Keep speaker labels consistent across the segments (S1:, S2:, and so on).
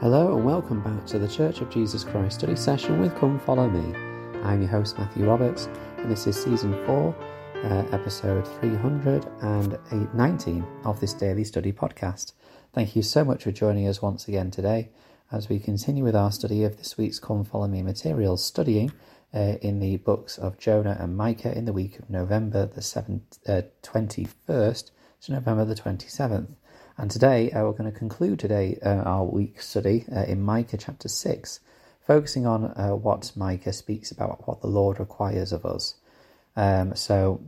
S1: Hello and welcome back to the Church of Jesus Christ study session with Come Follow Me. I'm your host Matthew Roberts, and this is season 4, uh, episode 319 of this daily study podcast. Thank you so much for joining us once again today as we continue with our study of this week's Come Follow Me materials, studying uh, in the books of Jonah and Micah in the week of November the 7th, uh, 21st to November the 27th. And today uh, we're going to conclude today uh, our week study uh, in Micah chapter 6, focusing on uh, what Micah speaks about, what the Lord requires of us. Um, so,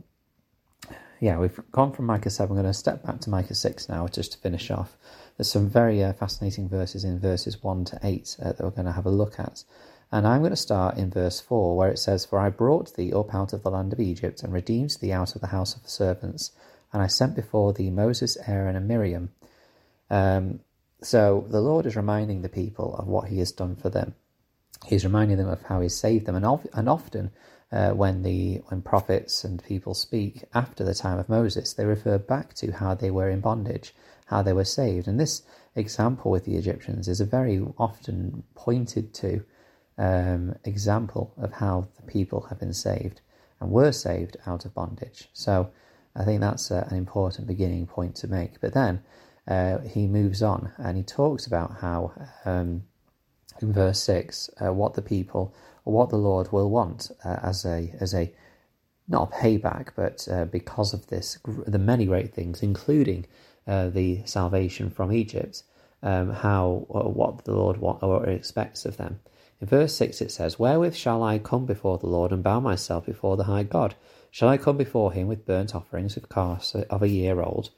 S1: yeah, we've gone from Micah 7. We're going to step back to Micah 6 now just to finish off. There's some very uh, fascinating verses in verses 1 to 8 uh, that we're going to have a look at. And I'm going to start in verse 4, where it says, For I brought thee up out of the land of Egypt, and redeemed thee out of the house of the servants. And I sent before thee Moses, Aaron, and Miriam. Um, so the Lord is reminding the people of what He has done for them. He's reminding them of how He saved them, and, of, and often uh, when the when prophets and people speak after the time of Moses, they refer back to how they were in bondage, how they were saved. And this example with the Egyptians is a very often pointed to um, example of how the people have been saved and were saved out of bondage. So I think that's a, an important beginning point to make. But then uh, he moves on and he talks about how, um, in verse 6, uh, what the people what the Lord will want uh, as a as a not a payback, but uh, because of this, the many great things, including uh, the salvation from Egypt, um, how what the Lord want, or expects of them. In verse 6 it says, Wherewith shall I come before the Lord and bow myself before the high God? Shall I come before him with burnt offerings with calves of a year old?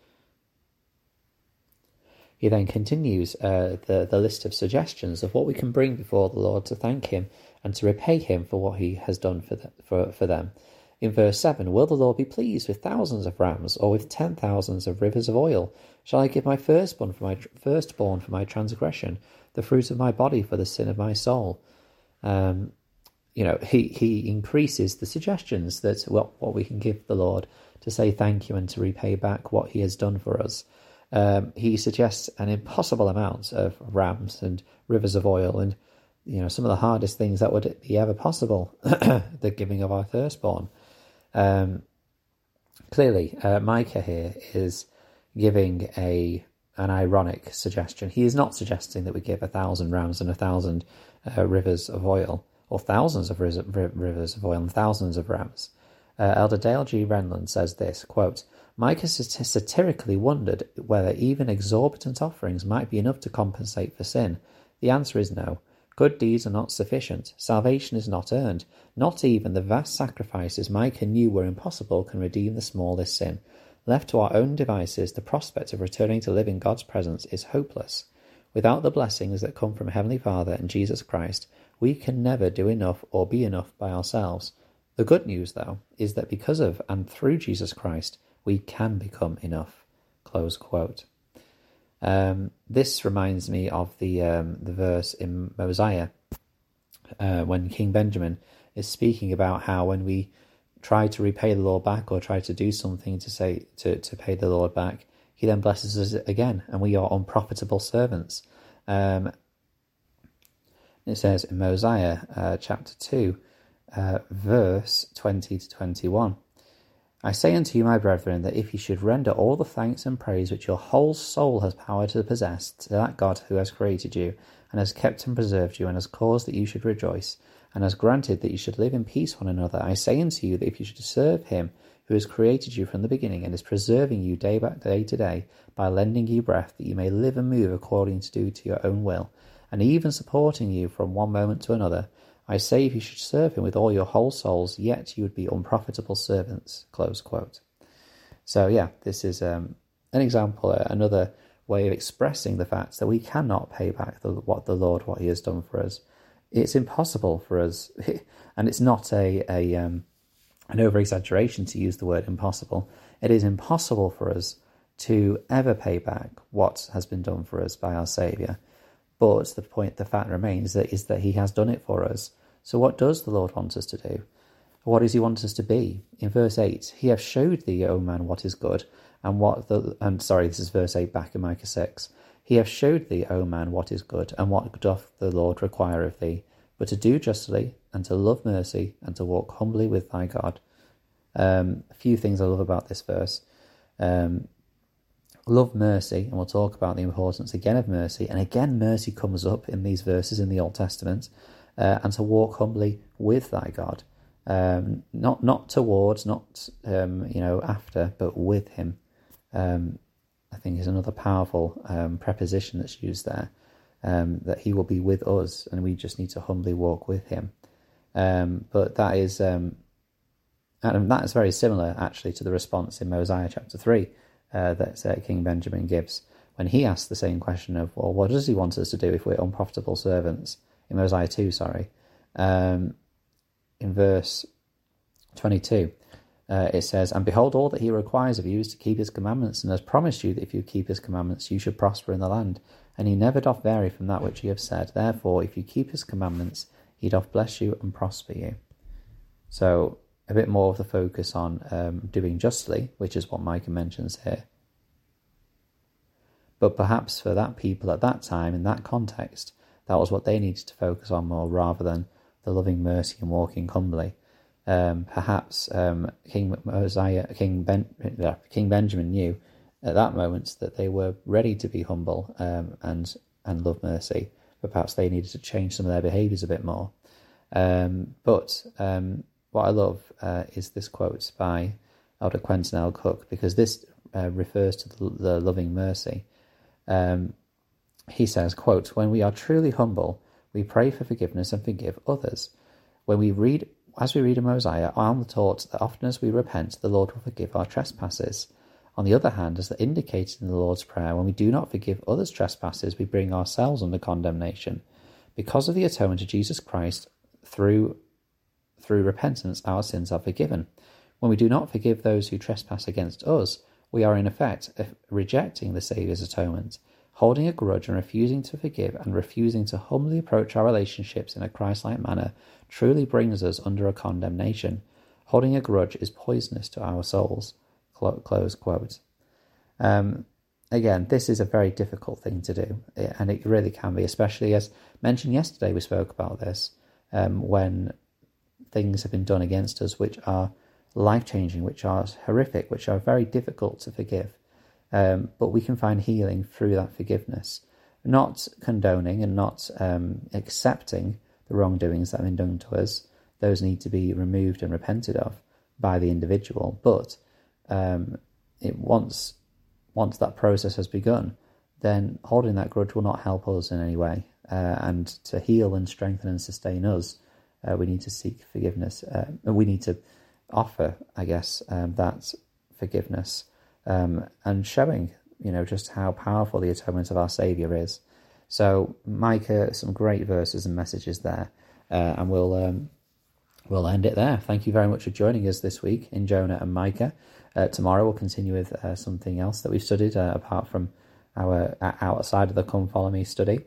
S1: He then continues uh, the, the list of suggestions of what we can bring before the Lord to thank Him and to repay Him for what He has done for, the, for, for them. In verse 7, Will the Lord be pleased with thousands of rams or with ten thousands of rivers of oil? Shall I give my firstborn for my firstborn for my transgression, the fruit of my body for the sin of my soul? Um, you know, he, he increases the suggestions that what, what we can give the Lord to say thank you and to repay back what he has done for us. Um, he suggests an impossible amount of rams and rivers of oil and you know some of the hardest things that would be ever possible the giving of our firstborn. Um, clearly uh, micah here is giving a an ironic suggestion. He is not suggesting that we give a thousand rams and a thousand uh, rivers of oil or thousands of rivers of oil and thousands of rams. Uh, elder dale g. Renlund says this quote Micah satirically wondered whether even exorbitant offerings might be enough to compensate for sin. The answer is no. Good deeds are not sufficient. Salvation is not earned. Not even the vast sacrifices Micah knew were impossible can redeem the smallest sin. Left to our own devices, the prospect of returning to live in God's presence is hopeless. Without the blessings that come from Heavenly Father and Jesus Christ, we can never do enough or be enough by ourselves. The good news, though, is that because of and through Jesus Christ, we can become enough. Close quote. Um, this reminds me of the um, the verse in Mosiah uh, when King Benjamin is speaking about how when we try to repay the Lord back or try to do something to say to, to pay the Lord back, he then blesses us again, and we are unprofitable servants. Um, it says in Mosiah uh, chapter 2, uh, verse 20 to 21. I say unto you, my brethren, that if ye should render all the thanks and praise which your whole soul has power to possess to that God who has created you, and has kept and preserved you, and has caused that you should rejoice, and has granted that you should live in peace one another, I say unto you that if you should serve him who has created you from the beginning, and is preserving you day by day to day, by lending you breath, that you may live and move according to do to your own will, and even supporting you from one moment to another, I say if you should serve him with all your whole souls, yet you would be unprofitable servants. Close quote. So yeah, this is um, an example, uh, another way of expressing the fact that we cannot pay back the, what the Lord, what He has done for us. It's impossible for us, and it's not a, a um, an over exaggeration to use the word impossible. It is impossible for us to ever pay back what has been done for us by our Saviour. But the point, the fact remains that is that He has done it for us. So what does the Lord want us to do? What does He want us to be? In verse eight, He hath showed thee, O man, what is good, and what the and sorry, this is verse eight back in Micah six. He hath showed thee, O man, what is good, and what doth the Lord require of thee, but to do justly, and to love mercy, and to walk humbly with thy God. Um, a few things I love about this verse. Um, love mercy, and we'll talk about the importance again of mercy. And again, mercy comes up in these verses in the Old Testament, uh, and to walk humbly with thy God, um, not not towards, not um, you know after, but with Him. Um, I think is another powerful um, preposition that's used there. Um, that he will be with us, and we just need to humbly walk with him. Um, but that is, and that is very similar actually to the response in Mosiah chapter three uh, that uh, King Benjamin gives when he asks the same question of, well, what does he want us to do if we're unprofitable servants? In Mosiah two, sorry, um, in verse twenty-two uh, it says, And behold, all that he requires of you is to keep his commandments, and has promised you that if you keep his commandments, you should prosper in the land. And he never doth vary from that which he hath said. Therefore, if you keep his commandments, he doth bless you and prosper you. So, a bit more of the focus on um, doing justly, which is what Micah mentions here. But perhaps for that people at that time, in that context, that was what they needed to focus on more rather than the loving mercy and walking humbly um, perhaps um, King Mosiah, King ben, uh, King Benjamin knew at that moment that they were ready to be humble um, and and love mercy, but perhaps they needed to change some of their behaviours a bit more. Um, but um, what I love uh, is this quote by Elder Quentin L. Cook because this uh, refers to the, the loving mercy. Um, he says, "quote When we are truly humble, we pray for forgiveness and forgive others." When we read as we read in Mosiah, I am taught that often as we repent, the Lord will forgive our trespasses. On the other hand, as indicated in the Lord's Prayer, when we do not forgive others' trespasses, we bring ourselves under condemnation. Because of the atonement of Jesus Christ, through, through repentance, our sins are forgiven. When we do not forgive those who trespass against us, we are in effect rejecting the Saviour's atonement, holding a grudge and refusing to forgive and refusing to humbly approach our relationships in a Christ like manner truly brings us under a condemnation. Holding a grudge is poisonous to our souls. Close quote. Um, again, this is a very difficult thing to do, and it really can be, especially as mentioned yesterday. We spoke about this um, when things have been done against us which are life changing, which are horrific, which are very difficult to forgive. Um, but we can find healing through that forgiveness, not condoning and not um, accepting the wrongdoings that have been done to us, those need to be removed and repented of by the individual. But um, it once once that process has begun, then holding that grudge will not help us in any way. Uh, and to heal and strengthen and sustain us, uh, we need to seek forgiveness. Uh, we need to offer, I guess, um, that forgiveness um, and showing, you know, just how powerful the atonement of our Saviour is. So, Micah, some great verses and messages there, uh, and we'll um, we'll end it there. Thank you very much for joining us this week in Jonah and Micah. Uh, tomorrow we'll continue with uh, something else that we've studied uh, apart from our uh, outside of the Come Follow Me study,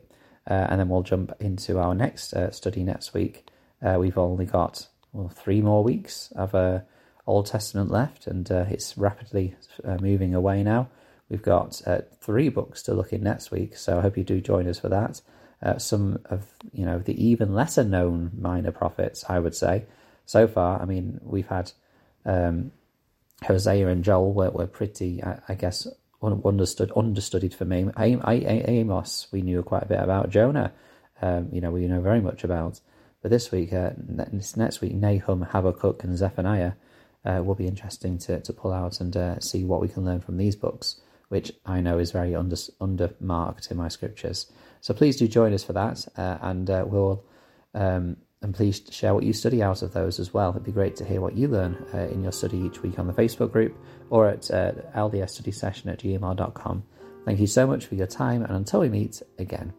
S1: uh, and then we'll jump into our next study next week. We've only got well three more weeks of Old Testament left, and it's rapidly moving away now. We've got uh, three books to look in next week, so I hope you do join us for that. Uh, some of you know the even lesser known minor prophets, I would say. So far, I mean, we've had um, Hosea and Joel were, were pretty, I, I guess, understood understudied for me. Amos, we knew quite a bit about. Jonah, um, you know, we know very much about. But this week, uh, next week, Nahum, Habakkuk, and Zephaniah uh, will be interesting to, to pull out and uh, see what we can learn from these books which I know is very under undermarked in my scriptures. So please do join us for that, uh, and uh, we'll um, and please share what you study out of those as well. It'd be great to hear what you learn uh, in your study each week on the Facebook group or at uh, ldsstudysession at gmail.com. Thank you so much for your time, and until we meet again.